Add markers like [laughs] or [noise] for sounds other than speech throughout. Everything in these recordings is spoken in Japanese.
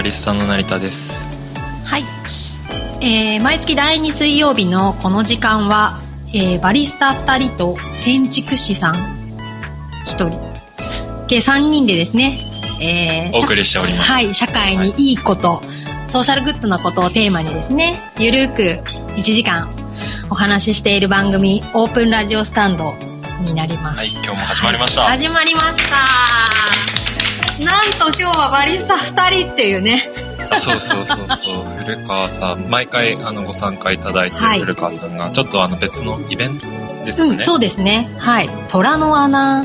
バリスタの成田です。はい、えー毎月第2水曜日のこの時間は、えーバリスタ2人と建築士さん。1人。計3人でですね、えーお送りしております。はい、社会にい。いこと、ソーシャルグッドなことをテーマにですね、ゆるく1時間お話ししている番組、オープンラジオスタンドになります。はい今日も始まりました、始まりました。なんと今日はバリスタ2人っていうね、あそうそうそうそう。古川さん毎回あのご参加いただいてるはい。古川さんがちょっとあの別のイベントですかね、うん、そうですね。はい。虎の穴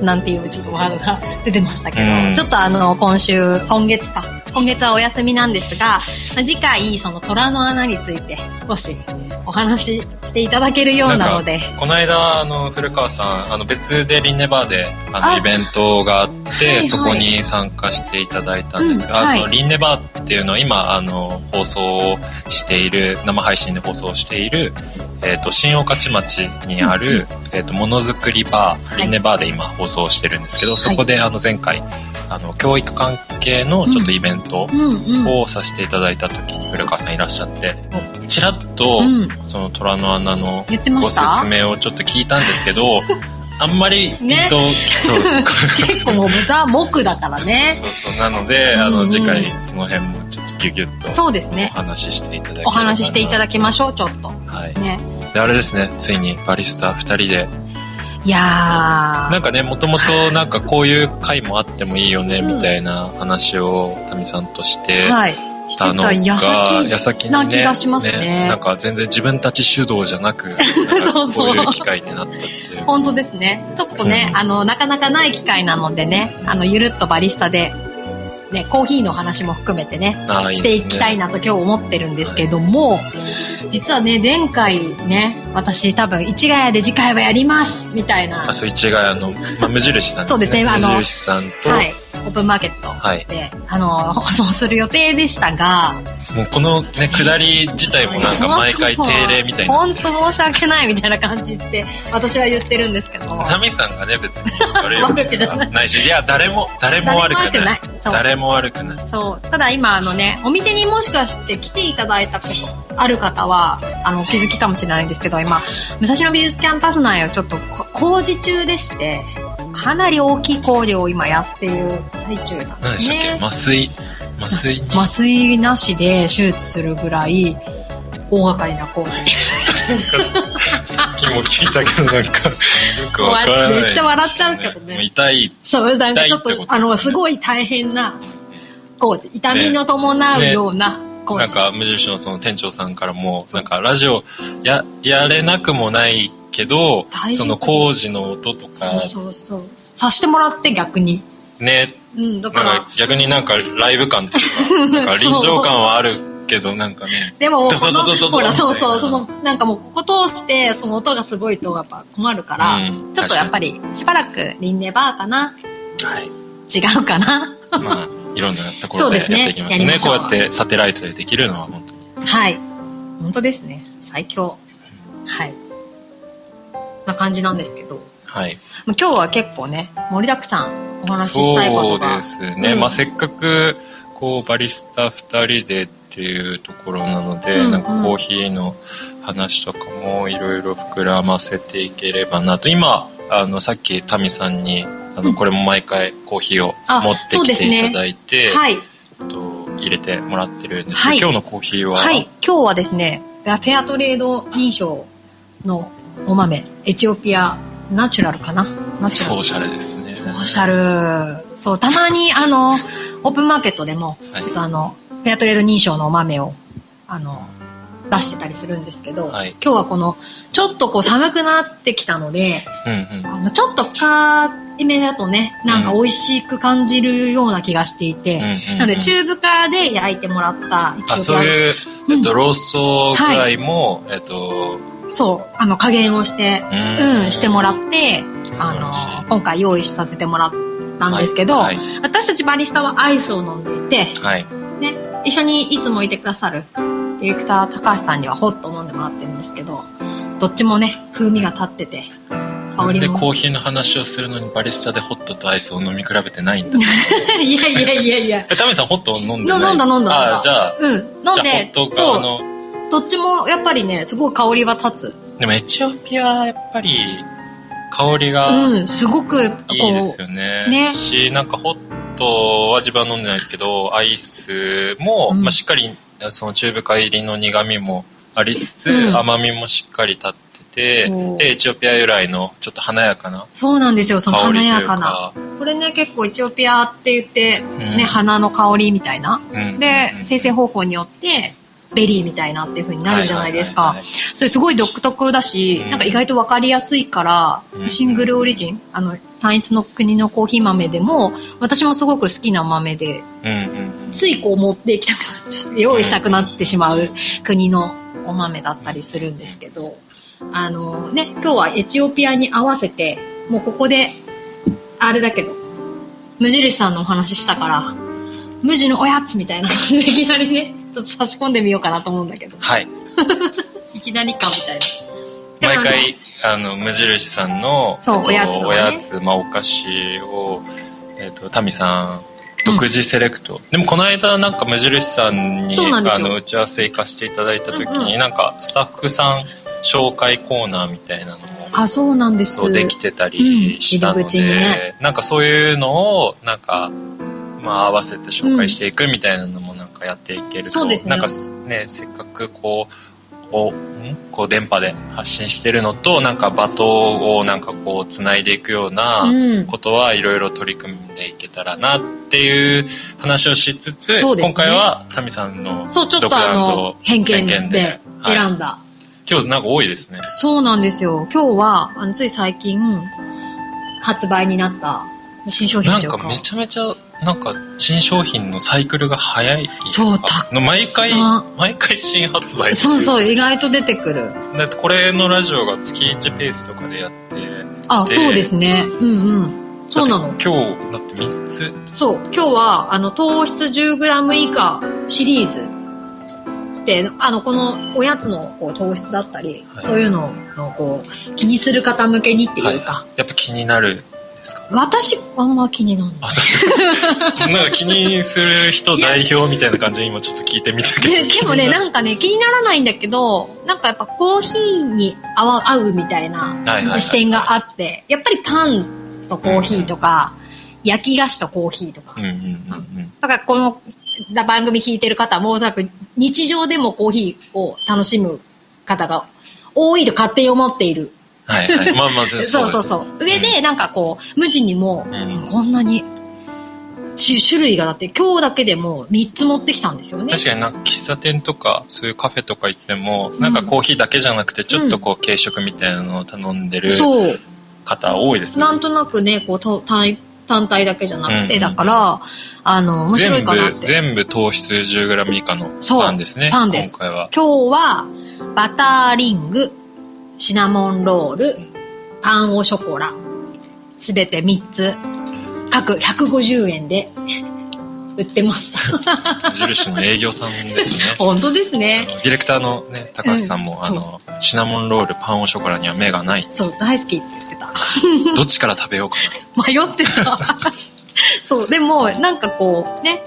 なんていうちょっとワードが出てましたけど、うん。ちょっとあの、今週、今月か。今月はお休みなんですが、まあ次回、その虎の穴について少しお話ししていただけるようなので、この間あの古川さんあの別でリンネバーであのあ。イベントがあって、はいはい。そこに参加していただいたんですが、うんはい。あのリンネバーっていうのは今あの放送をしている生配信で放送している、えー、と新御徒町にある、えー、とものづくりバー、はい。リンネバーで今放送してるんですけどそこであの前回あの教育関係のちょっとイベントうん。うん。をさせていただいた時に古川さんいらっしゃってちらっと、うん。その虎の穴のご説明をちょっと聞いたんですけど、[laughs] あんまりねと、そうそう [laughs] 結構もうザ・木だからね。そうそうそうなので、あのうんうん次回その辺もちょっとギュギュッとおそうですね。話ししていただければお話ししていただききましょう、ちょっと。はいね。であれですねついにバリスタ2人でいやなんかねもともとなんかこういう回もあってもいいよねうんみたいな話をタミさんとしてー、はい。してたのがた矢先な気がしますね。なんか全然自分たち主導じゃなく [laughs] そうそう。こういう機会になったっていう。本当ですね。ちょっとね、うん。あの、なかなかない機会なのでね、あの、ゆるっとバリスタで、ね、コーヒーの話も含めてね、していきたいなと今日思ってるんですけども、実はね、前回ね、私多分、市ヶ谷で次回はやりますみたいな、あ、そう、市ヶ谷の、まあ、無印さんですね。[laughs] そうですねあの無印さんと、はい、オープンマーケットはいで、あの、放送する予定でしたが、もうこのね、下り自体もなんか毎回定例みたいな。本当申し訳ないみたいな感じって、私は言ってるんですけど、タミさんがね、別に悪くじゃ [laughs] ないし、いや、誰も、誰も悪くない。そう誰も悪くない。そう。ただ今あのね、お店にもしかして来ていただいたことある方は、あの、お気づきかもしれないんですけど、今、武蔵野美術キャンパス内をちょっとこ工事中でして、かなり大きい工事を今やっている最中なんで何ですしたっけ？ね。麻酔？麻酔に？[laughs] 麻酔なしで手術するぐらい、大掛かりな工事。[laughs] さっきも聞いたけど、なんか、よくわからない。めっちゃ笑っちゃうけどね痛い。そう、なんかちょっとと、あの、すごい大変な工事。痛みの伴うような工事。なんか、無印のその店長さんからも、なんか、ラジオ、や、やれなくもないけどその工事の音とか、そうそうそう。さしてもらって逆に。ね、うん、だから逆になんかライブ感っていうか、なんか [laughs] 臨場感はあるけど、なんかね、でも、ほら、そうそう、その、なんかもう、ここ通して、その音がすごいと、やっぱ困るから、うんちょっとやっぱり、しばらく、リンネバーかな？はい。違うかな？まあ、いろんなところでやっていきましょうね。[laughs] やりましょうこうやってサテライトでできるのは本当に。はい。本当ですね。最強。はい。な感じなんですけど、はい。まあ今日は結構ね、盛りだくさんお話ししたいこそうとが。ですね。うんまあ、せっかく、こう、バリスタ二人でっていうところなので、うんうんなんかコーヒーの話とかもいろいろ膨らませていければなと。今、あの、さっきタミさんに、あの、うんこれも毎回コーヒーをあ持ってきていただいて、はい。と入れてもらってるんですけど、はい今日のコーヒーは、はい。今日はですね、フェアトレード認証のお豆、エチオピアナチュラルかな？ナチュラル。ソーシャルですね。ソーシャル。そう、たまに、あの、オープンマーケットでも、はい。ちょっとあの、フェアトレード認証のお豆を、あの、出してたりするんですけど、はい。今日はこの、ちょっとこう寒くなってきたので、うんうん。あのちょっと深めだとね、なんか美味しく感じるような気がしていて、うんうんうんなので中深で焼いてもらったあ、そういう、えっと、うん。ローストぐらいも、えっと、そう、あの加減をして、うんうん、してもらって、あの今回用意させてもらったんですけど、はい。私たちバリスタはアイスを飲んでいて、はい。ね、一緒にいつもいてくださるディレクター高橋さんにはホット飲んでもらってるんですけど、どっちもね、風味が立ってて、香りも。でコーヒーの話をするのにバリスタでホットとアイスを飲み比べてないんだ？[laughs] いやいやいやいや。えタミさんホットを飲んでない？飲んだ飲んだああ、じゃあ、うん。飲んじゃあホでッ、トの。どっちもやっぱりね、すごい香りは立つ。でもエチオピアはやっぱり香りがうん、すごく、こいいですう、よね。ねし、なんかホットは自分は飲んでないですけど、アイスも、うんまあしっかりその中深入りの苦味もありつつ、うん甘みもしっかり立っててで、エチオピア由来のちょっと華やかなそうなんですよ、その華やかな。か。これね、結構エチオピアって言って、うんね、花の香りみたいな。うんでうん、精製方法によって、ベリーみたいなっていう風になるじゃないですか。それすごい独特だし、うん。なんか意外とわかりやすいから、うん。シングルオリジン、あの、単一の国のコーヒー豆でも、私もすごく好きな豆で、うんうんついこう持っていきたくなっちゃう。用意したくなってしまう国のお豆だったりするんですけど、あのね、今日はエチオピアに合わせて、もうここで、あれだけど、無印さんのお話ししたから、無地のおやつみたいな感じでいきなりね、ちょっと差し込んでみようかなと思うんだけど、はい。いきなりかみたいな。毎回、あの、無印さんの、そうえっとおやつをねおやつ、まあ、お菓子を、えっ、と、タミさん、独自セレクト。でも、この間、なんか無印さんに、あの、打ち合わせ行かせていただいた時に、うんうんなんか、スタッフさん紹介コーナーみたいなのも、あ、そうなんです。そうできてたりしたのうんねなんかそういうのを、なんか、まあ合わせて紹介していくみたいなのもかやっていけると、そうですねなんかね、せっかくこう、おん？こう電波で発信してるのと、なんかバトンをなんかこう繋いでいくようなうん。ことはいろいろ取り組んでいけたらなっていう話をしつつ、そうですね今回はタミさんのそう、ちょっ独とあ断の、偏見ではい選んだ。今日なんか多いですね。そうなんですよ。今日は、あの、つい最近、発売になった新商品なんというか。かめちゃめちゃ、なんか新商品のサイクルが早いそうたくさん毎回、毎回新発売そうそう、う。意外と出てくる。だってこれのラジオが月1ペースとかでやって、あ、でそうですね。うんうん。そうなの今日、だって3つ。そう。今日は、あの、糖質 10g 以下シリーズ。で、あの、このおやつのこう糖質だったり、はいそういうのの、こう、気にする方向けにっていうか、やっぱ気になるんですか？私、あんま気になんない。[laughs] なんか気にする人代表みたいな感じで今ちょっと聞いてみたけど。ででもね、なんかね、気にならないんだけど、なんかやっぱコーヒーに合うみたいな視点があって、やっぱりパンとコーヒーとか、焼き菓子とコーヒーとか。うんうんうんうん。だからこの番組聞いてる方も、おそらく日常でもコーヒーを楽しむ方が多いと勝手に思っている。はいはい。まあまあ、そうそうそう。上でなんかこう、無地にもうん、こんなに、種種類がだって今日だけでも3つ持ってきたんですよね。確かになんか喫茶店とかそういうカフェとか行っても、なんかコーヒーだけじゃなくてちょっとこう軽食みたいなのを頼んでる。方多いですね。なんとなくね、こう、と単単体だけじゃなくて、うんうんだから、あの、面白い全部、かなって。全部糖質 10g 以下のそうパンですね。パンです今回は。今日は、バターリング、シナモンロール、パンオショコラ、すべて3つ、各150円で売ってました。。無印の営業さんですね [laughs] 本当ですね。ディレクターのね、高橋さんも、うんあの、シナモンロール、パンオショコラには目がない。そう、大好きって言ってた。[laughs] どっちから食べようか迷ってた。[laughs] そう、でも、なんかこう、ね、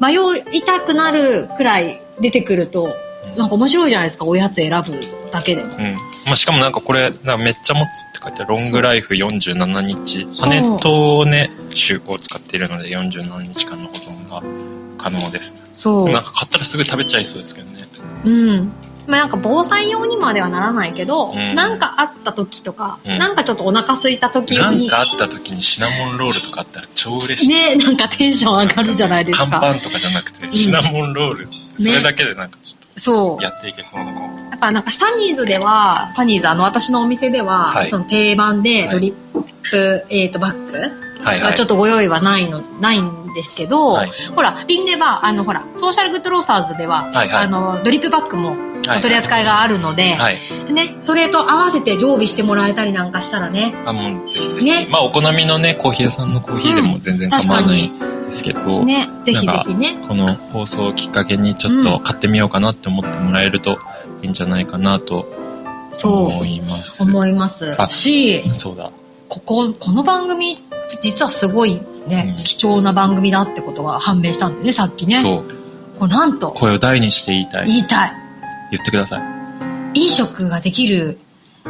迷いたくなるくらい出てくると、なんか面白いじゃないですか、おやつ選ぶだけでも。な。うん。まあ、しかもなんかこれ、なんかめっちゃ持つって書いてある、ロングライフ47日。パネットね、種を使っているので47日間の保存が可能です。そう。なんか買ったらすぐ食べちゃいそうですけどね。うん。まあなんか防災用にまではならないけど、うんなんかあった時とか、うんなんかちょっとお腹空いた時なんに、かあった時にシナモンロールとかあったら超嬉しい。ね、なんかテンション上がるじゃないです乾か。パンとかじゃなくて、シナモンロール。それだけでなんかちょっそうと。やっていけそうなかも。だからなんかサニーズでは、サニーズあの私のお店では、はいその定番ではいドリップ、えっ、とバッグはいはい。がちょっとご用意はないの、ないんですけど、はい。ほら、リンでは、あのほら、ソーシャルグッドローサーズでは、はいはい。あの、ドリップバッグも取り扱いがあるので、はい。ね、それと合わせて常備してもらえたりなんかしたらね、あ、もうぜひぜひ。ね。まあ、お好みのね、コーヒー屋さんのコーヒーでも全然構わないですけど、ね、ぜひぜひね。この放送をきっかけにちょっと買ってみようかなって思ってもらえるといいんじゃないかなとそう。思います。思います。あし、そうだ。ここ、この番組って実はすごいね、うん貴重な番組だってことが判明したんだよね、さっきね。そう。これなんと、声を大にして言いたい。言いたい。言ってください。飲食ができる、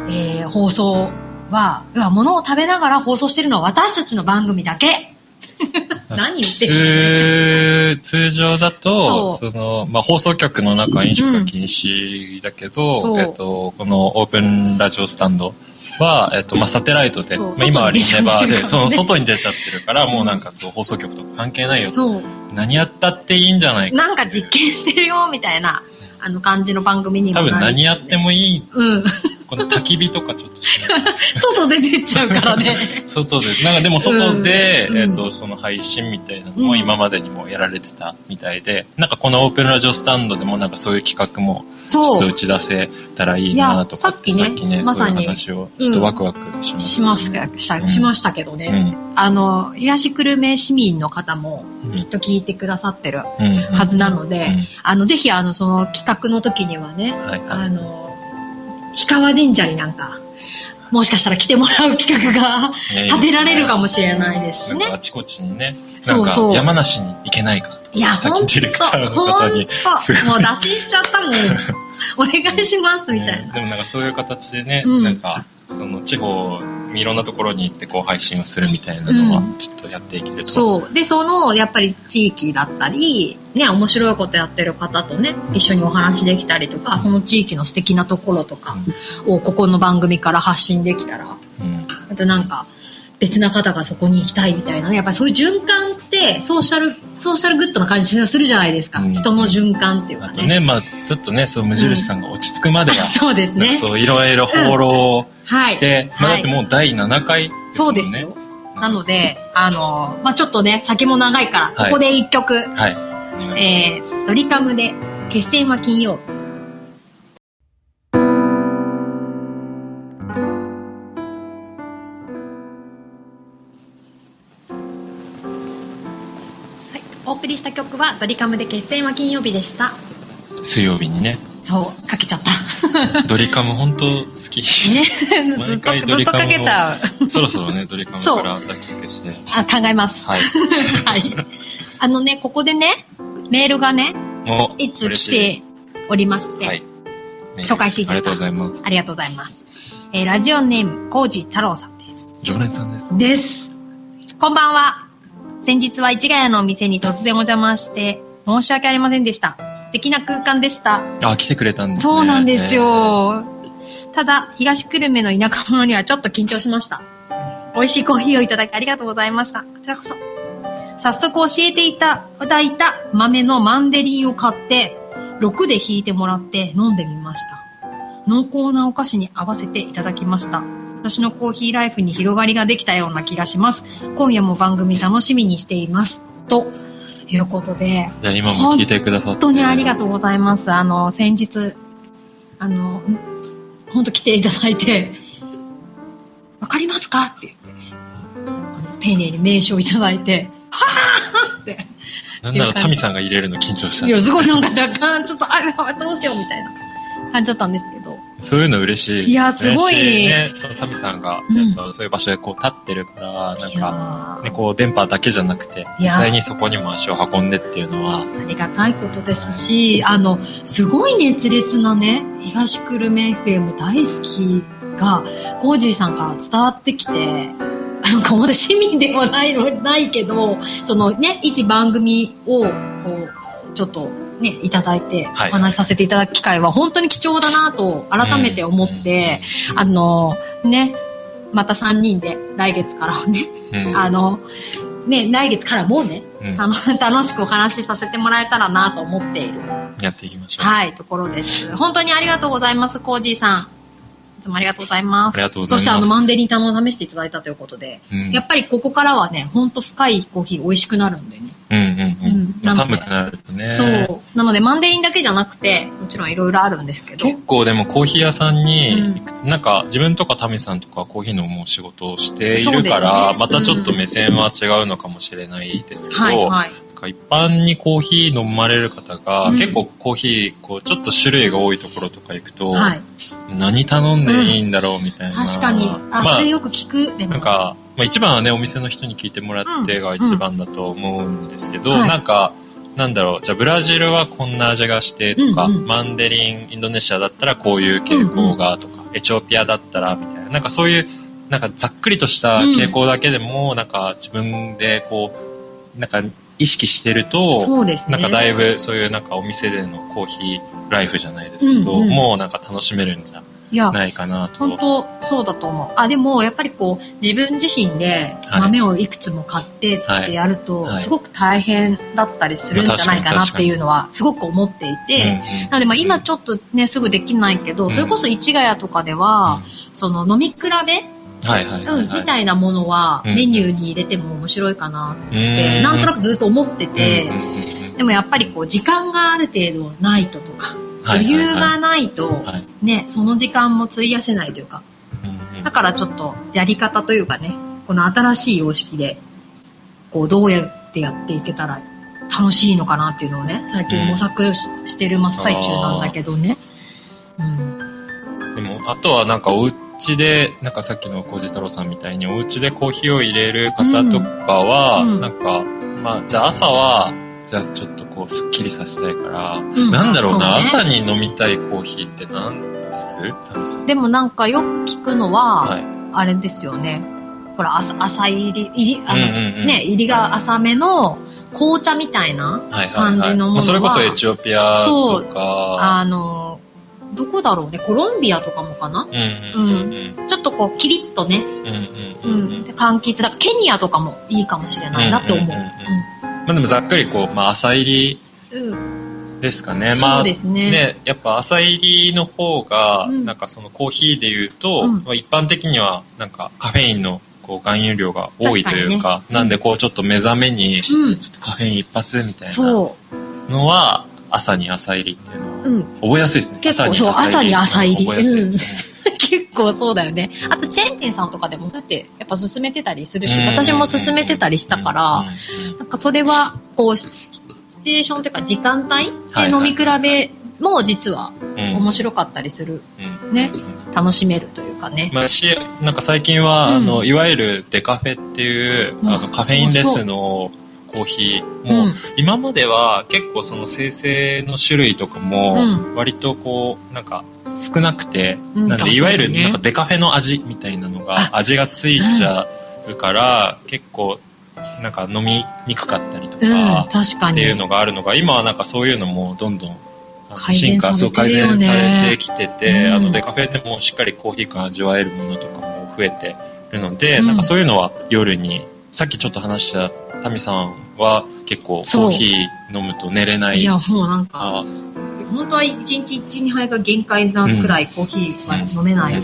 えー放送は、要は物を食べながら放送してるのは私たちの番組だけ。[laughs] 何言ってる通、通常だと、そその、まあ、放送局の中は飲食が禁止だけど、そうえっと、このオープンラジオスタンドは、えっと、まあ、サテライトで、まあ、今はリネバーで、その外に出ちゃってるからもううんなんかそう、放送局とか関係ないよ。そう。何やったっていいんじゃないか。なんか実験してるよ、みたいな、あの感じの番組にも多分何やってもいい。うん。この焚き火とかちょっとしない。[laughs] 外で出ちゃうからね。[laughs] 外で、なんかでも外で、うん。えっ、と、その配信みたいなのもうん。今までにもやられてたみたいで、なんかこのオープンラジオスタンドでもなんかそういう企画もちょ。っと打ち出せたらいいなとかっていやさっきねまそういうさに。話をちょっとワクワクします、しました、したうん。しましたけどね。うん。あの、東久留米市民の方もうん。きっと聞いてくださってるうん。はずなので、うん。あの、ぜひあの、その企画の時にはね、はいはあの、氷川神社になんか、もしかしたら来てもらう企画がい。立てられるかもしれないですしね。あちこちにね、なんか山梨に行けないかといや、さっきディレクターの方にもう打診しちゃったもん。[laughs] お願いします、みたいな。ねでもなんかそういう形でね、うんなんか、その地方、いろんなところに行ってこう配信をするみたいなのはうん、ちょっとやっていけると。そう。で、その、やっぱり地域だったり、ね、面白いことやってる方とね、一緒にお話できたりとか、その地域の素敵なところとかを、ここの番組から発信できたら、うん。あとなんか、別な方がそこに行きたいみたいなね。やっぱりそういう循環って、ソーシャル、ソーシャルグッドな感じがするじゃないですか。うん人の循環っていうかね。あとね、まあちょっとね、そう、無印さんが落ち着くまでは、[laughs] そうですね。そう、いろいろ放浪はい。して、まあだってもう第7回、そうですよ。なので、あの、まあちょっとね、先も長いから、はいここで一曲、はい。お願いしえー、ドリカムで、決戦は金曜日。はい、お送りした曲はドリカムで決戦は金曜日でした。水曜日にね、そう、かけちゃった。[laughs] ドリカム本当好き。ね、[laughs] ずっと、ずっとかけちゃう。[laughs] そろそろね、ドリカムから脱却して。あ、考えます。はい。はい。あのね、ここでね、メールがね、もう、いつ来ておりまして、はい。[laughs] 紹介していいですかありがとうございます。ありがとうございます。えーラジオネーム、コージ太郎さんです。常連さんです。です。こんばんは。先日は市ヶ谷のお店に突然お邪魔して、申し訳ありませんでした。素敵な空間でした。あ、来てくれたんですね。そうなんですよ。ただ、東久留米の田舎者にはちょっと緊張しました。美味しいコーヒーをいただきありがとうございました。こちらこそ。早速教えていただいた豆のマンデリンを買って、6で引いてもらって飲んでみました。濃厚なお菓子に合わせていただきました。私のコーヒーライフに広がりができたような気がします。今夜も番組楽しみにしています。ということで、じゃあ今も聞いてくださって。本当にありがとうございます。あの、先日、あの、本当来ていただいて、わかりますか？って言って、丁寧に名刺をいただいて、はぁーって。なんならタミさんが入れるの緊張したい。や、すごいなんか若干、ちょっと、あ、どうしようみたいな感じだったんですけど。そういうの嬉しい。いやすごいね、そのタミさんが、うんえっとそういう場所でこう立ってるから、なんか、ーね、こう電波だけじゃなくて、実際にそこにも足を運んでっていうのは、ありがたいことですし、あの、すごい熱烈なね、東久留米 FM 大好きが、コージーさんから伝わってきて、なんかまだ市民ではないの、[laughs] ないけど、そのね、一番組を、こう、ちょっとね、いただいて、はいお話しさせていただく機会は本当に貴重だなと改めて思って、あの、ね、また3人で来月からね、あの、ね、来月からもうね、うんあの、[laughs] 楽しくお話しさせてもらえたらなと思っている、やっていきましょう。はい、ところです。本当にありがとうございます、コージーさん。いつもありがとうございます。ありがとうございますそしてあの、マンデリンタも試していただいたということで、うんやっぱりここからはね、本当深いコーヒー美味しくなるんでね。うんうんううんん。まあなので寒くなるとね。そう。なので、マンデリンだけじゃなくて、ちろんいろいろあるんですけど。結構でもコーヒー屋さんに、なんか自分とかタミさんとかコーヒーのもう仕事をしているから、ねまたちょっと目線は違うのかもしれないですけど、はいはい。か一般にコーヒー飲まれる方が、うん結構コーヒー、こう、ちょっと種類が多いところとか行くと、はい。何頼んでいいんだろうみたいな。確かに。あ、まあそれ、よく聞く。でも。なんか、まあ一番はね、お店の人に聞いてもらってが一番だと思うんですけど、うんはいなんか、なんだろう、じゃあブラジルはこんな味がしてとか、うんうんマンデリン、インドネシアだったらこういう傾向がとか、エチオピアだったらみたいな、なんかそういう、なんかざっくりとした傾向だけでも、なんか自分でこう、なんか意識してると、そうですね。なんかだいぶそういうなんかお店でのコーヒーライフじゃないですけど、うんうん。もうなんか楽しめるんじゃないかなと。本当そうだと思う。あ、でも、やっぱりこう、自分自身ではい。豆をいくつも買ってってやると、はい。はい。すごく大変だったりするんじゃないかなっていうのは、すごく思っていて、うんうんなので、まあ今ちょっとね、すぐできないけど、うん。それこそ市ヶ谷とかでは、その飲み比べ、はいはいはい、はい。うん、みたいなものはうんメニューに入れても面白いかなっうて、なんとなくずっと思っててでもやっぱりこう、時間がある程度ないととか、余裕がないと、はい。ね、その時間も費やせないというか、だからちょっとやり方というかね、この新しい様式で、こうどうやってやっていけたら楽しいのかなっていうのをね、最近模索し,、してる真っ最中なんだけどね。うん。でも、あとはなんかお家で、なんかさっきの小路太郎さんみたいにお家でコーヒーを入れる方とかは、うんうんなんか、まあ、じゃあ朝は、じゃあちょっとこう、スッキリさせたいから、んなんだろうな、そうね朝に飲みたいコーヒーって何です？でもなんかよく聞くのは、はい。あれですよね。ほら、朝、朝入り、入り、あの、うんうんうんね、入りが浅めの紅茶みたいな、はいはい、はい。感じのものはまあそれこそエチオピアとか、あの、どこだろうね、コロンビアとかもかな？うんうんうんちょっとこう、キリッとね、うん。うんううん。柑橘。だからケニアとかもいいかもしれないなって思う。うんうん。う。ん。まあでもざっくりこう、まあ朝入りですかね。まあそうですね。ね、やっぱ朝入りの方が、うん。なんかそのコーヒーで言うと、うん。まあ一般的にはなんかカフェインのこう含有量が多いというか、ね。うん。なんでこうちょっと目覚めに、ちょうん。っとカフェイン一発みたいなそのは、朝に朝入りっていうのは、う。うん。覚えやすいですね。結構そう朝に朝入り覚えやすい。うん [laughs] 結構そうだよね。あと、チェーン店さんとかでも、だって、やっぱ勧めてたりするし、うん私も勧めてたりしたから、なんかそれは、こう、シシチュエーションというか、時間帯はいで飲み比べも実はうん面白かったりする。うんねうん楽しめるというかね。まあ、し、なんか最近は、うんあの、いわゆるデカフェっていう、うんあの、カフェインレスのコーヒー。も、うん。今までは結構その生成の種類とかもうん。割とこうなんか少なくて、うん。なのあでいわゆるなんかデカフェの味みたいなのがあ。味がついちゃうから、結構なんか飲みにくかったりとうん、か。っていうのがあるのが今はなんかそういうのもどんどんあの改善されてるよね。そう改善されてきてて、うん。あのデカフェでもしっかりコーヒー感味わえるものとかも増えてるので、うん。なんかそういうのは夜にさっきちょっと話したタミさんは結構コーヒー飲むと寝れない。いや、もうなんか、あ。本当は1日1、2杯が限界なくらいコーヒーは飲めない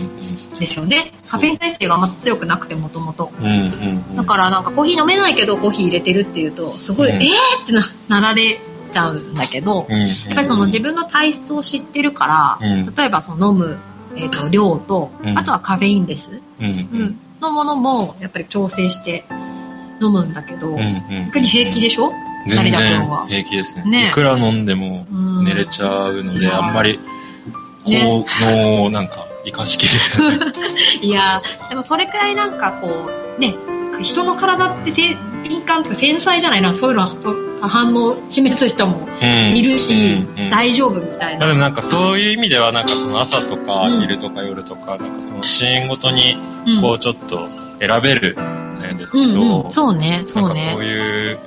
ですよね。カフェイン体性があんま強くなくてもともと。だからなんかコーヒー飲めないけどコーヒー入れてるっていうと、すごい、うん。えーってななられちゃうんだけど、うんうんやっぱりその自分の体質を知ってるから、うん。例えばその飲む、えー、と量と、うん。あとはカフェインレス、うん。うん。のものもやっぱり調整して飲むんだけど、うんうん逆に平気でしょ、全成田君然は。平気ですね。ね。いくら飲んでもうん。寝れちゃうので、あんまりこね。うのをなんか生かしきれてない。[laughs] いやーでもそれくらいなんかこうね人の体ってせ敏感とか繊細じゃないなそういうのと反応示す人もいるし、うんうん。大丈夫みたいな。まあでもなんかそういう意味ではなんかその朝とかうん。昼とか夜とかなんかそのシーンごとにうん。こうちょっと選べるんですけうんど、うん、そうね、なそうんかそうね。いう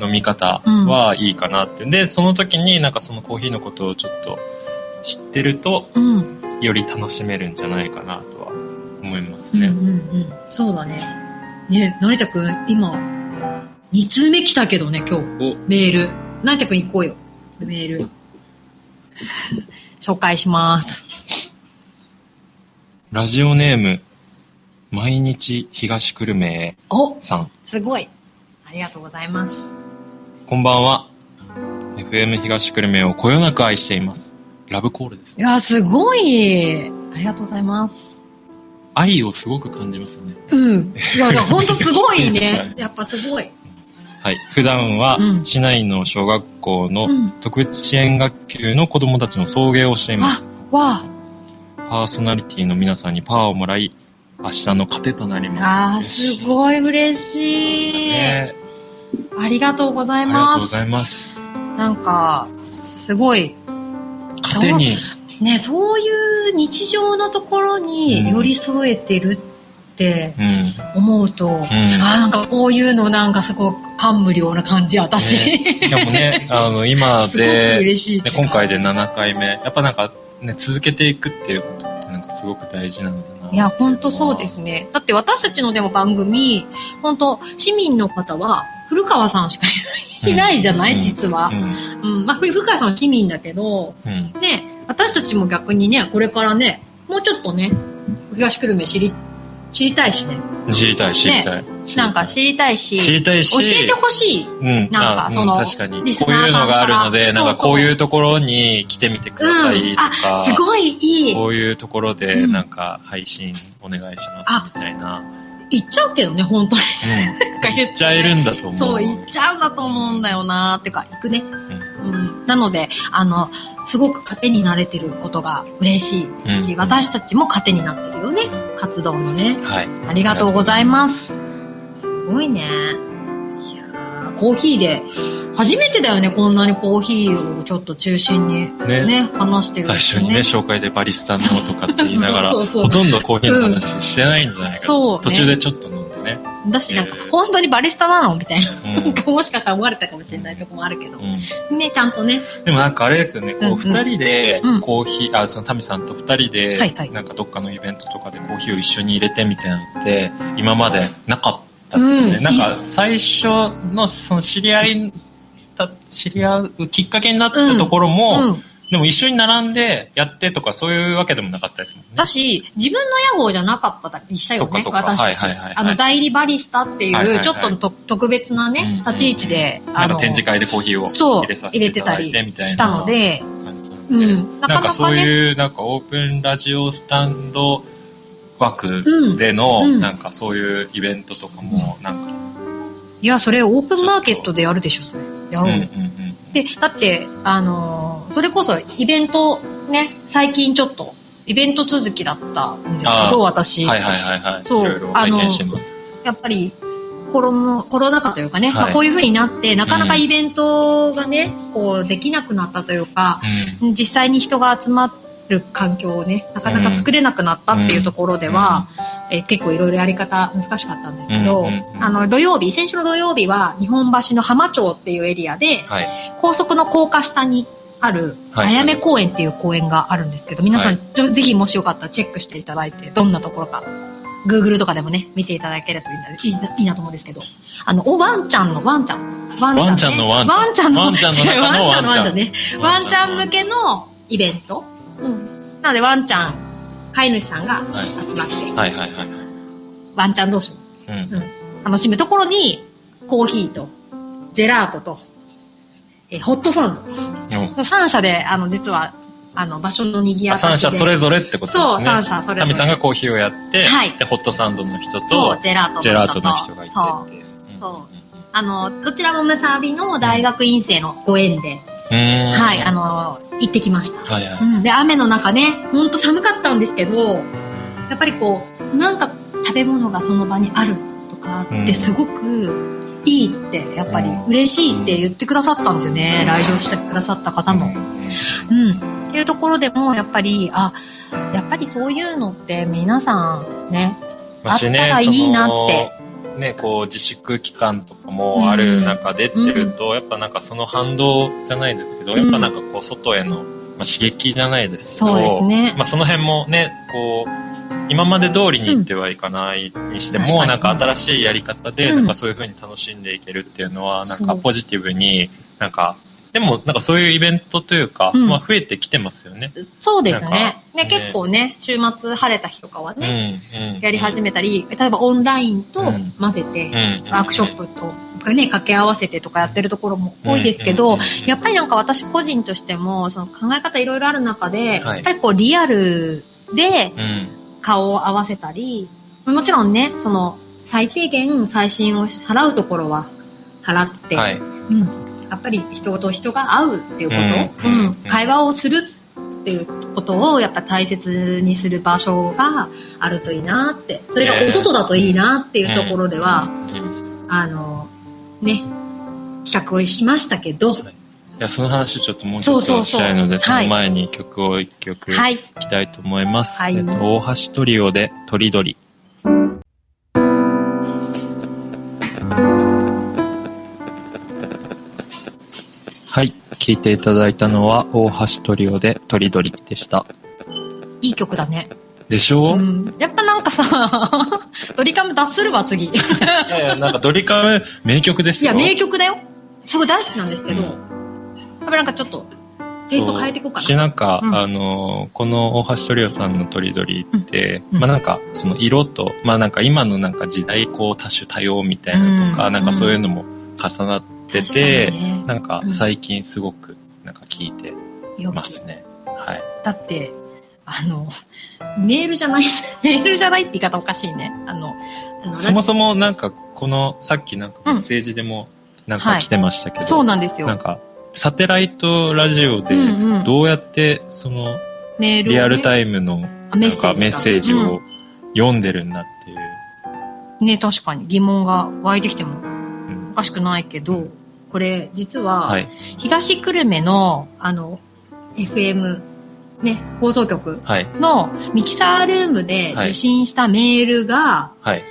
飲み方はいいかなって。で、その時になんかそのコーヒーのことをちょっと知ってるとうん、より楽しめるんじゃないかなとは思いますうん、うん、ね。うん。そうだね。ね、成田くん、今、2通目来たけどね、今日。お、メール。成田くん行こうよ。メール。[laughs] 紹介します。ラジオネーム、毎日東久留米おさん。すごい。ありがとうございます。こんばんは。FM 東久留米をこよなく愛しています。ラブコールですい。や、すごい。ありがとうございます。愛をすごく感じますよね。うん。いや、[laughs] ほんとすごいはねい。[laughs] やっぱすごい。はい。普段はう、ん市内の小学校のうん。特別支援学級の子供たちの送迎をしています。わパーソナリティの皆さんにパワーをもらい、明日の糧となりあ。ます。あー、すごい嬉しい。ねありがとうございありがとます。うございます。なんか、すごい。糧に、ね、そういう日常のところに寄り添えてるってうん。思うと、うん。あーなんかこういうのなんかすごく感無量な感じ、私。ねしかもね、あの、今で、嬉しい今回で7回目。やっぱなんか、ね、続けていくっていうことってなんかすごく大事なんだな。いや、ほんとそうですね。だって私たちのでも番組、本当市民の方は、古川さんしかうん。いないじゃない、うん実はう。ん。うん。まあ、古川さんは市民だけど、うん。ね、私たちも逆にね、これからね、もうちょっとね、東久留米知り、知りたいしね。知りたい、知りたい。なんか知りたいし、知りたいし、教えてほしい。うん、なんかあそのうん確かに。こういうのがあるので、なんかこういうところに来てみてくださいとか、あ、すごいいい。こういうところでうんなんか配信お願いしあますみたいな。言っちゃうけどね、本当に。うん。[laughs] か言っちゃえるんだと思う。そう、言っちゃうんだと思うんだよなってか、行くね。うんうん。なので、あの、すごく糧になれてることが嬉しいですし、うん私たちも糧になってるよね。活動のね。はい。ありがとうございます。すごいね。いやーコーヒーで、初めてだよね、こんなにコーヒーをちょっと中心にね。ね、話してる、最初にね、紹介でバリスタのとかって言いながら、[laughs] そうそうそうほとんどコーヒーの話してないんじゃないかな。そうね途中でちょっと。だし、なんかえー、本当にバリスタなの？みたいな。うん。なんかもしかしたら思われたかもしれないとこもあるけど。うん。ね、ちゃんとね。でもなんかあれですよね、こう、二人でうん。コーヒー、あ、そのタミさんと二人で、なんかどっかのイベントとかでコーヒーを一緒に入れてみたいなのって、今までなかったってね、うん。なんか最初のその知り合いだ、知り合うきっかけになったところも、うん。でも一緒に並んでやってとかそういうわけでもなかったですもんね。だし、自分の屋号じゃなかったりしたよね、私たち。はいはいはいはいあの、代理バリスタっていう、はいはいはいちょっとと特別なね、うんうん立ち位置で、なんか展示会でコーヒーをそう、入れさせ入ていただれてたりいてみたいなしたので、うでん。なかなかなんかそうね、いう、なんかオープンラジオスタンド枠での、うんうんなんかそういうイベントとかも、なんか、いや、それオープンマーケットでやるでしょ、それ。やろう。うんうんうん。で、だって、あのーそれこそイベントね、最近ちょっと、イベント続きだったんですけど、私。はいはいはいはい。そう。いろいろ拝見してます。やっぱりコロナコロナ禍というかね、はい。まあ、こういう風になって、なかなかイベントがね、こうできなくなったというか、うん。実際に人が集まる環境をね、なかなか作れなくなったっていうところでは、えー結構いろいろやり方難しかったんですけど、あの土曜日、先週の土曜日は日本橋の浜町っていうエリアで、はい。高速の高架下にある、はいあやめ公園っていう公園があるんですけど、皆さん、はちょぜひもしよかったらチェックしていただいて、どんなところか、Google とかでもね、見ていただければいいないいなと思うんですけど、あの、おワンちゃんのワンちゃん。ワンちゃんのワンちゃんワンちゃんのワンちゃんの中のワンちゃんワンちゃんのワンちゃんね。ワンちゃん向けのイベント。うん。なので、ワンちゃん、飼い主さんがはい集まって、はいはいはい。ワンちゃん同士もうん。楽しむところに、コーヒーと、ジェラートと、えーホットサンド。うん3社で、あの、実は、あの、場所の賑やあかしで三社それぞれってことですね。そう、3社それぞれ。タミさんがコーヒーをやって、はいで、ホットサンドの人そとう、、ジェラートの人と。ジェラートの人がいてそう。そうあの、どちらもムサビの大学院生のご縁で。はい、あの、行ってきました。はいはい。うん。で、雨の中ね、ほんと寒かったんですけど、やっぱりこう、なんか食べ物がその場にあるとかうんってすごくいいって、やっぱりうん嬉しいって言ってくださったんですよね。来場してくださった方も。うん。っていうところでも、やっぱり、あ、やっぱりそういうのって皆さんね、あったらいいなってね、こう自粛期間とかもある中でっていうと、やっぱなんかその反動じゃないですけど、うん。やっぱなんかこう外への、まあ、刺激じゃないですけど、ね。まあその辺もね、こう、今まで通りにいってはいかないにしても、うん。なんか新しいやり方で、うん。なんかそういう風に楽しんでいけるっていうのは、なんかポジティブに、なんかでも、なんかそういうイベントというか、うんまあ増えてきてますよね。そうですね。ね、ね結構ね、週末晴れた日とかはね、うん、うん。やり始めたり、例えばオンラインとうん混ぜて、うん、ワークショップと、ね、掛け合わせてとかやってるところも多いですけど、やっぱりなんか私個人としても、その考え方いろいろある中で、はいやっぱりこうリアルで。顔を合わせたり、もちろんね、その最低限最新を払うところは払って、はい。うん、やっぱり人と人が会うっていうこと、うん。うん。会話をするっていうことをやっぱ大切にする場所があるといいなって、それがお外だといいなっていうところでは、うん。あの、ね、企画をしましたけど、いや、その話ちょっともうちょっとしたいので、そはい。の前に曲を一曲いはい。きたいと思います。はい。えっと、大橋トリオで、とりどり。聴いていただいたのは、大橋トリオで、とりどりでした。いい曲だね。でしょ、うん。やっぱなんかさ、[laughs] ドリカム脱するわ、次。いいやいや、なんかドリカム、名曲ですよ。や、名曲だよ。すごい大好きなんですけど、うんやっぱなんかちょっと、テイスト変えていこうかし、な。なんか、うんあのーこの大橋トリオさんのとりどりって、うんまあなんか、その色と、まあなんか今のなんか時代こう多種多様みたいなとか、うんなんかそういうのも重なって確かて、にね。なんか最近すごくなんか聞いてますね。はい。だって、あの、メールじゃない、[laughs] メールじゃないって言い方おかしいね。あの、あのそもそもなんかこの、さっきなんかメッセージでもなんか来てましたけど、そうなんですよ。なんかサテライトラジオでうんうん。どうやってそのメールリアルタイムのあメッセージか。なんかメッセージを読んでるんだっていう。ね、確かに。疑問が湧いてきても。うんおかしくないけど、これ実は、はい。東久留米の、あの、FM、ね、放送局はい。のミキサールームで受信したメールが、はい。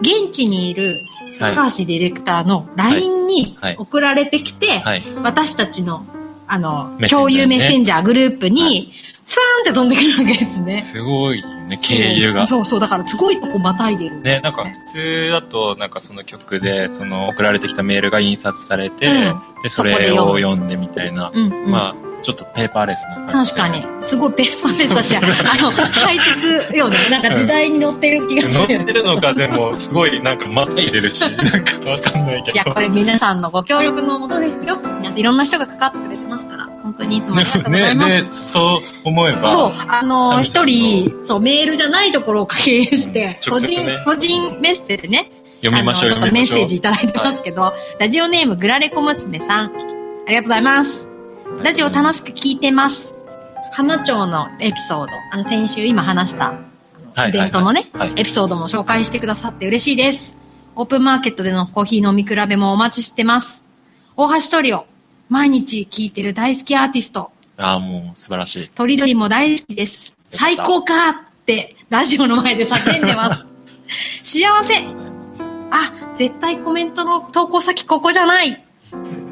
現地にいるはい。高橋ディレクターの LINE にはい送られてきて、はい。私たちの、あの、共有メッセンジャーグループに、ファーンって飛んでくるわけですね。すごいね、経由が。そうそう、だからすごいとこまたいでる。ね、なんか普通だと、なんかその曲で、その送られてきたメールが印刷されて、うんで、それを読んでみたいな、うん、うん。まあ、ちょっとペーパーレスな感じで。確かに。すごいペーパーレスだし、[laughs] あの、ハイテクよね。なんか時代に乗ってる気がする。乗ってるのか、でも、すごい、なんか、また入れるし、[laughs] なんかわかんないけいや、ど。これ皆さんのご協力のもとですよ。皆さんいろんな人がかかってくれてますから、本当にいつもありがとうございます。ね、で、と思えば、そう、あのー、一人、そう、メールじゃないところを経由して、個人個人メッセージでね、読みましょう、ちょっとメッセージい読ただいてますけど、ラジオネームグラレコ娘さん、ありがとうございます。ラジオ楽しく聞いてます。浜町のエピソード、あの、先週今話した、イベントのね、はい。エピソードも紹介してくださって嬉しいです。オープンマーケットでのコーヒー飲み比べもお待ちしてます。大橋トリオ、毎日聴いてる大好きアーティスト、ああ、もう、素晴らしい。とりどりも大好きです。最高かって、ラジオの前で叫んでます。[laughs] 幸せあ、絶対コメントの投稿先ここじゃない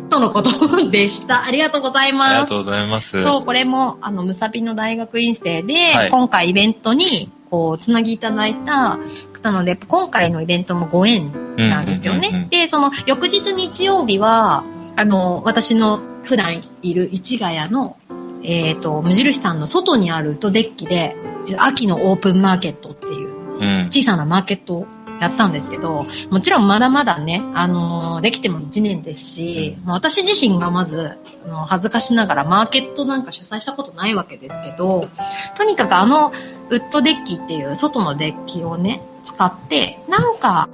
とのこと [laughs] でした。ありがとうございありますがとう。ございます。そう、これも、あの、むさびの大学院生で、はい今回イベントに、こう、つなぎいただいた方なので、今回のイベントもご縁なんですよね。で、その、翌日日曜日は、あの、私の普段いる市ヶ谷の、えっ、と、無印さんの外にあるウッドデッキで、秋のオープンマーケットっていううん。小さなマーケットをやったんですけど、もちろんまだまだね、あのーできても1年ですし、もう私自身がまず、あの恥ずかしながらマーケットなんか主催したことないわけですけど、とにかくあのウッドデッキっていう外のデッキをね、使って、なんか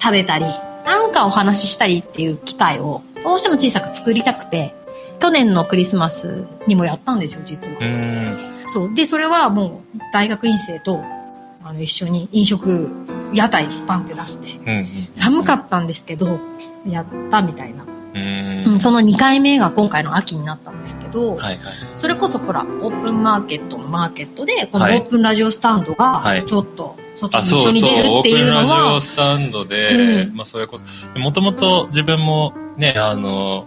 食べたり、なんかお話ししたりっていう機会をどうしても小さく作りたくて、去年のクリスマスにもやったんですよ、実は。うん。そう。で、それはもう大学院生とあの一緒に飲食、屋台バンって出して、うんうん。寒かったんですけど、やったみたいな。うん。うん、その2回目が今回の秋になったんですけど、はいはい。それこそほら、オープンマーケットのマーケットで、このオはいープンラジオスタンドがはい、ちょっと、外あ、にそうそう、一緒に出るっていうのオープンラジオは、スタンドで、うん。まあそういうこと。もともと自分もね、あの、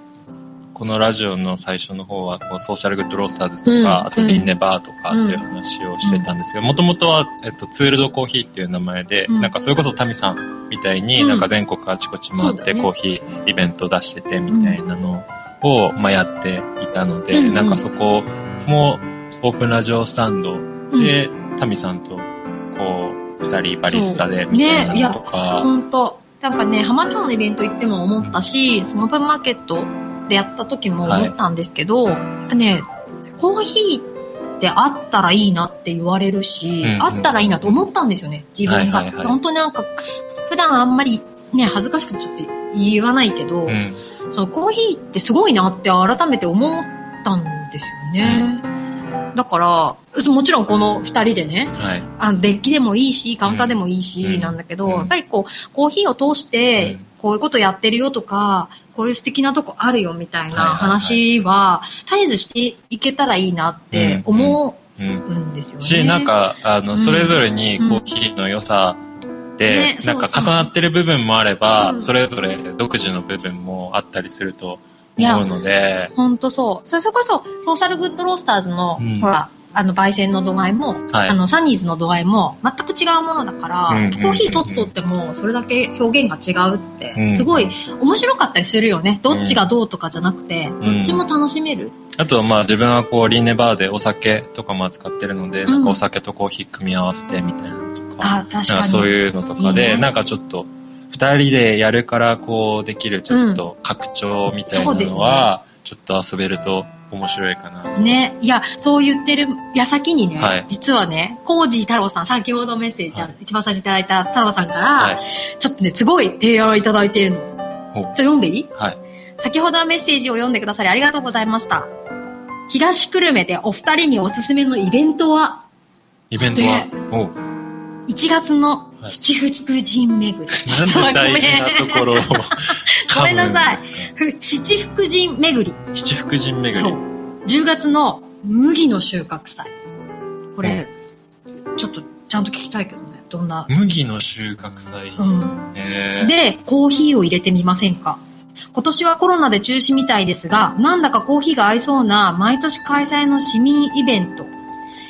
このラジオの最初の方は、こうソーシャルグッドロースターズとか、うん。あとビンネバーとかっていう話をしてたんですけど、もともとは、えっと、ツールドコーヒーっていう名前で、うん。なんかそれこそタミさんみたいに、うん。なんか全国あちこち回ってコーヒーイベント出しててみたいなのを、まあ、やっていたので、うんうん。なんかそこもオープンラジオスタンドで、タミさんと、こう、二人バリスタで、みたいなのとか、本当。なんかね、浜町のイベント行っても思ったし、スモープマーケットでやった時も思ったんですけど、ね、コーヒーってあったらいいなって言われるし、うんうんあったらいいなと思ったんですよね、自分が。はいはいはい。本当になんか、普段あんまりね、恥ずかしくてちょっと言わないけど、うん。そのコーヒーってすごいなって改めて思ったんですよね。だから、もちろんこの二人でね、はい。あの、デッキでもいいし、カウンターでもいいし、うん。なんだけど、うん。やっぱりこう、コーヒーを通してうん、こういうことやってるよとか、こういう素敵なとこあるよみたいな話は、絶えずしていけたらいいなって思うん。うんですよね。し、なん、か、あの、うん。それぞれにコーヒーの良さでね、なんか重なってる部分もあれうば、ん。それぞれ独自の部分もあったりすると思うので、ほんとそう。それそれこそ、ソーシャルグッドロースターズの、うん。ほら、あの、焙煎の度合いも、はい。あの、サニーズの度合いも、全く違うものだから、うんコーヒー一つとっても、それだけ表現が違うって、うん。すごい面白かったりするよね。どっちがどうとかじゃなくて、ん。どっちも楽しめる。あと、まあ自分はこう、リンネバーでお酒とかも扱ってるので、うん。なんかお酒とコーヒー組み合わせてみたいなのとか、あ、確かに。かそういうのとかで、いいねなんかちょっと、二人でやるからこうできるちょっと拡張みたいなのは、ちょっと遊べると面白いかな。ね。いや、そう言ってる矢先にね、はい実はね、コージー太郎さん、先ほどメッセージ、はい一番最初いただいた太郎さんから、はい。ちょっとね、すごい提案をいただいているの。ちょっと読んでいい？はい。先ほどはメッセージを読んでくださりありがとうございました。東久留米でお二人におすすめのイベントは、イベントは？で、おう1月のはい七福神巡り。なんで大事なところを [laughs] ごめんなさい七福神巡り。七福神巡り。そう。10月の麦の収穫祭。これ、ちょっとちゃんと聞きたいけどね。どんな？麦の収穫祭。うん。えー、で、コーヒーを入れてみませんか？今年はコロナで中止みたいですが、なんだかコーヒーが合いそうな毎年開催の市民イベント。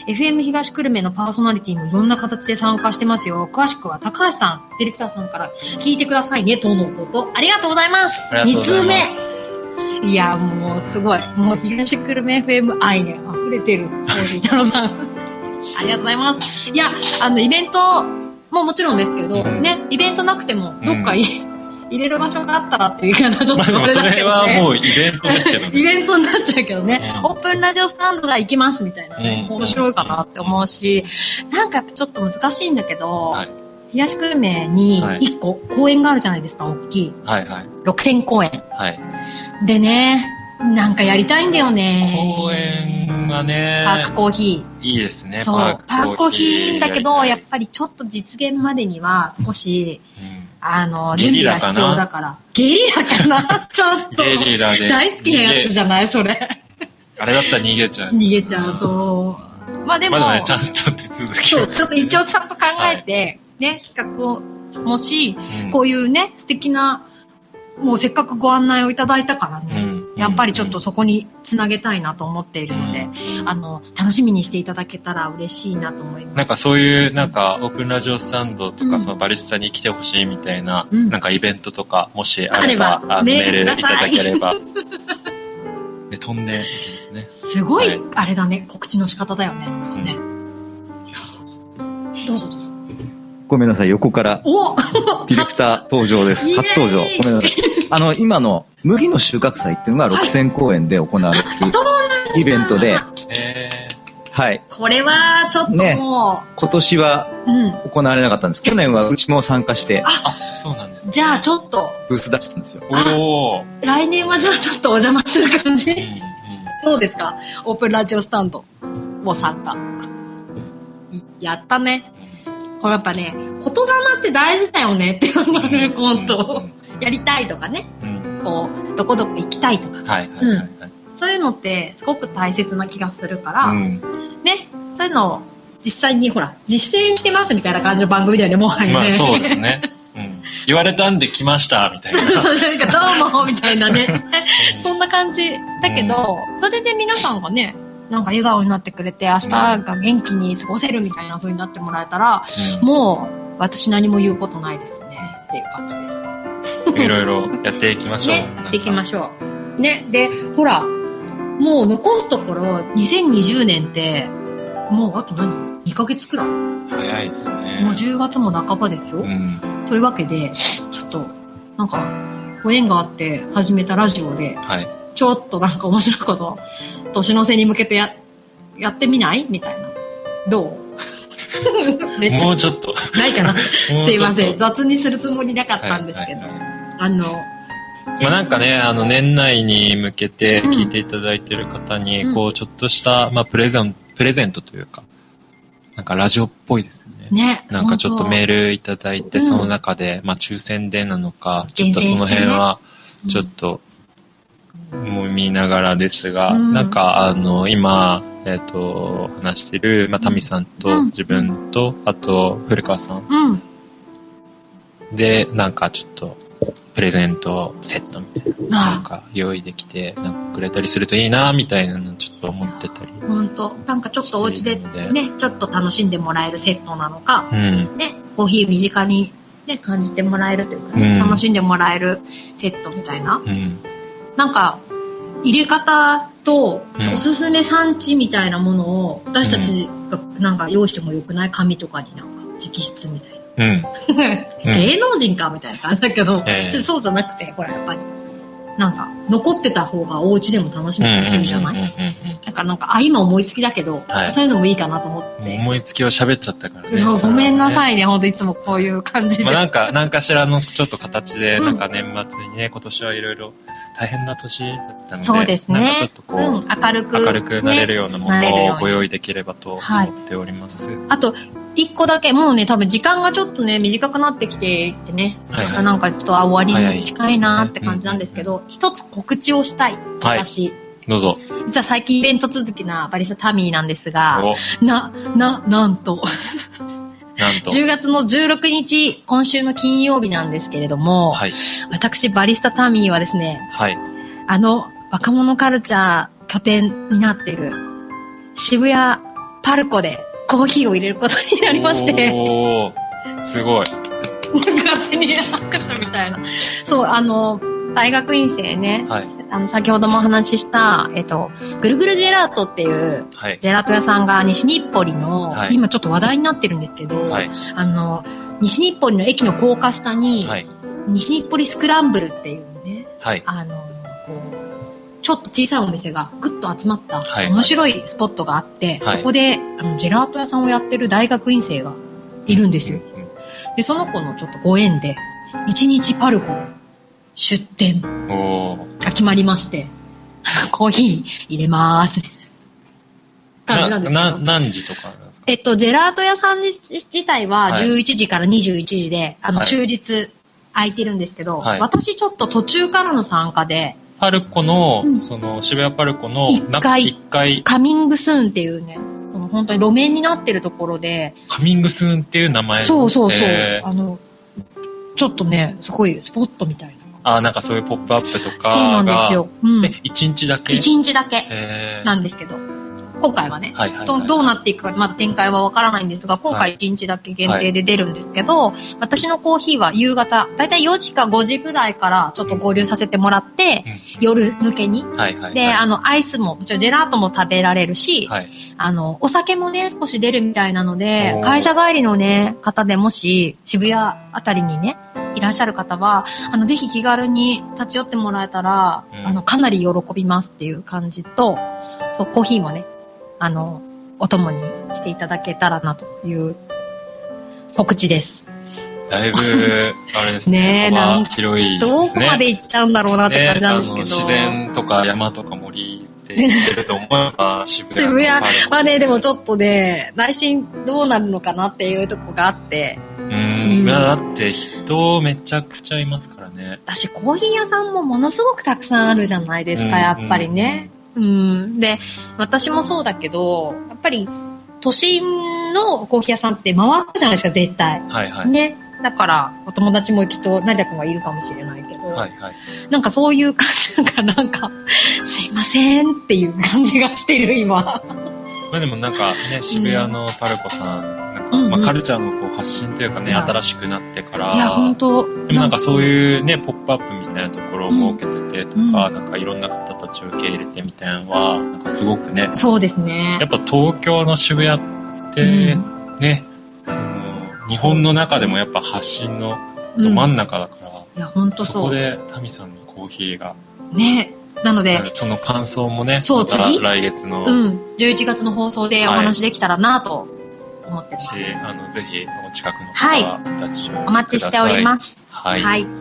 FM 東久留米のパーソナリティもいろんな形で参加してますよ。詳しくは高橋さん、ディレクターさんから聞いてくださいね、とのこと。ありがとうございます。ありがとうございま二す。通目。いや、もうすごい。もう東久留米 FM 愛ね、溢れてる。太郎さん。[laughs] ありがとうございます。いや、あの、イベントももちろんですけど、うんね、イベントなくても、どっかい、入れる場所があったらっていう言い方はちょっとそれ。はもうイベントですけどイね。ベントになっちゃうけどね、うんオープンラジオスタンドが行きますみたいなね、うん面白いかなって思うし、なんかやっぱちょっと難しいんだけど、はい東久留米にはい1個公園があるじゃないですか、大きい。はいはい。六点公園。はい。でね、なんかやりたいんだよね。公園はね、パークコーヒいいですね。ー。そう、パークコーヒーいいんだけど、やっぱりちょっと実現までには少し、うんあの、ゲ準備が必要だから。ゲリラかな？[laughs] ちょっと。ゲリラで。大好きなやつじゃないそれ。あれだったら逃げちゃう。逃げちゃう、そう。まあでも、まだね、ちゃんと手続きをそう、ちょっと一応ちゃんと考えて、ね、企画をもし、うんこういうね、素敵な、もうせっかくご案内をいただいたからね、うんやっぱりちょっとそこにつなげたいなと思っているので、あの、楽しみにしていただけたら嬉しいなと思います。なんかそういう、なんか、オープンラジオスタンドとか、うんそのバリスタに来てほしいみたいな、うんなんかイベントとか、もしあれば、あメメールいたくだければ。で、[laughs] 飛んでいきますね。すごい、はいあれだね、告知の仕方だよね。ねどうぞどう？ぞ。ごめんなさい、横からおディレクター登場です。初登場。ごめんなさい。あの、今の麦の収穫祭っていうのが6000公園で行われてるイベントで、えはい。これは、ちょっとねも今年は。行われなかったんです。去年はうちも参加してー、あ、そうなんですね。じゃあちょっと、ブース出したんですよ。おー。来年はじゃあちょっとお邪魔する感じうんうんどうですか？オープンラジオスタンドも参加。いやったね。これやっぱね、言霊って大事だよねって思う、本当。やりたいとかね、うんうんこう、どこどこ行きたいとか、はいはいはいはい。そういうのってすごく大切な気がするから、うんね、そういうのを実際にほら、実践してますみたいな感じの番組だよね、もはやね。まあそうですね。うん。言われたんで来ました、みたいな。[laughs] そう、なんかどうも、みたいなね。そんな感じ。だけど、それで皆さんがね、なんか笑顔になってくれて、明日が元気に過ごせるみたいな風になってもらえたら、うんもう、私何も言うことないですね。っていう感じです。いろいろやっていきましょう。ね、やっていきましょう。ね、で、ほら、もう残すところ、2020年って、もうあと何 ?2 ヶ月くらい？も早いですうね。10月も半ばですよ。うん。というわけで、ちょっと、なんか、ご縁があって始めたラジオで、はい。ちょっとなんか面白いこと、年の瀬に向けてや、やってみない？みたいな。どう？[laughs] もうちょっと。ないかな [laughs] すいません。雑にするつもりなかったんですけど。はいはいはいあの、まあなんかね、あの、年内に向けて聞いていただいてる方に、うんこう、ちょっとした、まあ、プレゼン、プレゼントというか、なんかラジオっぽいですよね。ね。なんかちょっとメール。ルいただいて、うんその中で、まあ、抽選でなのか、ちょっとその辺は、ちょっと、もう見ながらですが、うんなんか、あの、今、えっ、と、話してる、まあ、タミさんうと、ん自分と、あと、古川さんうん。で、なんかちょっと、プレゼントセットみたいな、なんあか用意できて、なんかくれたりするといいな、みたいなのちょっと思ってたり。あ、ほんと。なんかちょっとお家でね、ちょっと楽しんでもらえるセットなのか、うん。ね、コーヒー身近にね、感じてもらえるというかね、うん楽しんでもらえるセットみたいな。うん。なんか、入れ方とうん、おすすめ産地みたいなものを、私たちがなんか用意してもよくない紙とかになんか、直筆みたいな。[laughs] うん。芸能人かみたいな感じだけど、ええそうじゃなくて、ほら、やっぱり、なんか、残ってた方がお家でも楽しうん。めたりするじゃない、うんうんうんなんか、なんか、あ、今思いつきだけど、はいそういうのもいいかなと思っうんて。思いつきを喋っちゃったからね。そうごめんなさい。いね、ほんといつもこういう感じで。まあなんか、なんかしらのちょっと形で、うんなんか年末にね、今年はいろいろ大変な年だったので、そうですね。なんかちょっとこう、うん、明るく。明るくなれるようなものをご用意できればと思っております。あと、一個だけ、もうね、多分時間がちょっとね、短くなってきていてね、はいはい。またなんかちょっとあ終わりに近いなって感じなんですけど、一つ告知をしたい、はい。私。どうぞ。実は最近イベント続きなバリスタタミーなんですが、お、な、な、なんと、なんと。10月の16日、今週の金曜日なんですけれども、はい。私バリスタタミーはですね、はい。あの若者カルチャー拠点になっている渋谷パルコでコーヒーを入れることになりまして、おー、すごい。勝手に拍手みたいな。そう、あの、大学院生ね、はい。あの、先ほどもお話しした、えっと、ぐるぐるジェラートっていうはい。ジェラート屋さんが西日暮里の、はい今ちょっと話題になってるんですけど、はい。あの、西日暮里の駅の高架下に、はい。西日暮里スクランブルっていうね、はい。あの、こう、ちょっと小さいお店がぐっと集まった、はい面白いスポットがあって、はいそこで、あの、ジェラート屋さんをやってる大学院生がいるんですよ。で、その子のちょっとご縁で、一日パルコの出店。が決まりまして、[laughs] コーヒー入れまーす。感じなんです。何時とかえっと、ジェラート屋さん自自体ははい。11時から21時で、あの、はい。終日空いてるんですけど、はい。私ちょっと途中からの参加で、パルコの、うん。その、渋谷パルコの、一階一階、カミングスーンっていうね、その本当に路面になってるところで、カミングスーンっていう名前のそうそうそう、えーあの、ちょっとね、すごいスポットみたいな。あーなんかそういうポップアップとかが。そうなんですよ。うん。え、一日だけ？一日だけえーなんですけど、今回はね、はいはい、はい。どどうなっていくかまだ展開はわからないんですが、今はい回1日だけ限定で出るんですけど、私のコーヒーは夕方、だいたい4時か5時ぐらいからちょっと合流させてもらって、うん夜向けに。はいはいはい。で、あの、アイスも、もちろんジェラートも食べられるし、はい。あの、お酒もね、少し出るみたいなので会社帰りのね、方でもし、渋谷あたりにね、いらっしゃる方は、あの、ぜひ気軽に立ち寄ってもらえたら、うんあの、かなり喜びますっていう感じと、そう、コーヒーもね、あの、お供にしていただけたらなという告知です。だいぶ、[laughs] あれですねね。広いですね。どこまで行っちゃうんだろうなって感じなんですけど。ね自然とか山とか森って言ってると思えば、[laughs] 渋谷の渋谷パルコまあね、でもちょっとね、内心どうなるのかなっていうとこがあって、ううんだって人めちゃくちゃいますからね。私コーヒー屋さんもものすごくたくさんあるじゃないですか、うんやっぱりね。うん。で、私もそうだけど、やっぱり都心のコーヒー屋さんって回るじゃないですか、絶対。はいはい。ね。だから、お友達もきっと成田くんはいるかもしれないはいはい。なんかそういう感じがなんか、すいませんっていう感じがしてる、今。まあでもなんかね、渋谷のパルコさん、なんかうんまあ、カルチャーのこう発信というかね、はい新しくなってから、いや、本当でもなんかそういうね、ポップアップみたいなところを設けててとか、うん。なんかいろんな方たちを受け入れてみたいなのは、なんかすごくね、そうですね。やっ。ぱ東京の渋谷って、ね、日本の中でもやっぱ発信のど真ん中だから、いや、本当そう。そこでタミさんのコーヒーが、ね。なので、その感想もね、そうまた次？来月の、うん。11月の放送でお話できたらなと思ってます。しあの、ぜひお近くのはい方はお立ち寄りください。お待ちしております。はい。はい。とい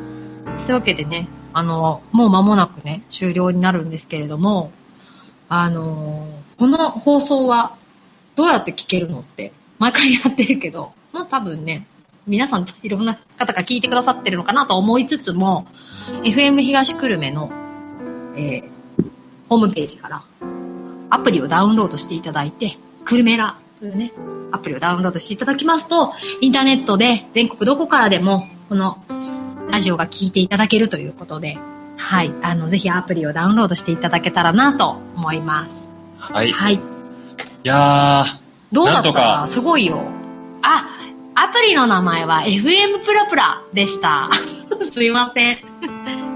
うわけでね、あの、もう間もなくね、終了になるんですけれども、あの、この放送はどうやって聞けるのって、毎回やってるけど、もう多分ね、皆さんいろんな方が聞いてくださってるのかなと思いつつも、FM 東久留米の、えーホームページからアプリをダウンロードしていただいて、クルメラというね、アプリをダウンロードしていただきますと、インターネットで全国どこからでも、このラジオが聞いていただけるということで、はい、あの、ぜひアプリをダウンロードしていただけたらなと思います。はい。いはい。やどうだった？かすごいよ。あ、アプリの名前は FM プラプラでした。[laughs] すいません。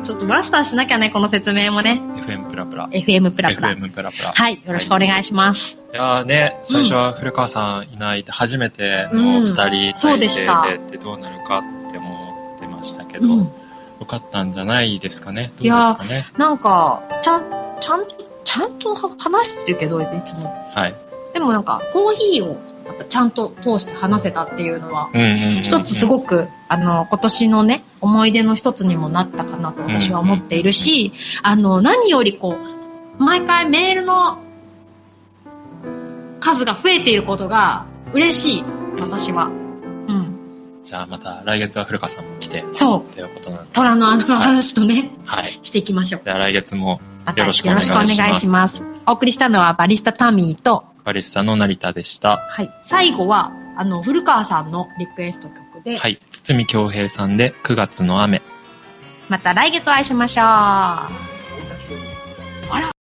ちょっとマスターしなきゃね、この説明もね。ー、FM プラプラ。FM プラプラ。FM プラプラ。はい、よろしくお願いします。いやーね、最初は古川さんいない、初めての二人そう体制でしたでってどうなるかって思ってましたけど、うん。よかったんじゃないですかね？どうですいやかね。なんか、ちゃん、ちゃん、ちゃんと話してるけど、いつも。はい。でもなんか、コーヒーをやっぱちゃんと通して話せたっていうのは。一つすごく、あの、今年のね、思い出の一つにもなったかなと私は思っているし、あの、何よりこう、毎回メールの数が増えていることが嬉しい、私は。うん。じゃあまた来月は古川さんも来て、そう。ということなんで。虎の穴の話とね、はい。していきましょう。では来月もよろしくお願いしますよろしくお願いします。お送りしたのはバリスタタミーと、バリスタの成田でした。はい。最後は、あの、古川さんのリクエスト曲で、はい。堤京平さんで9月の雨。また来月お会いしましょう。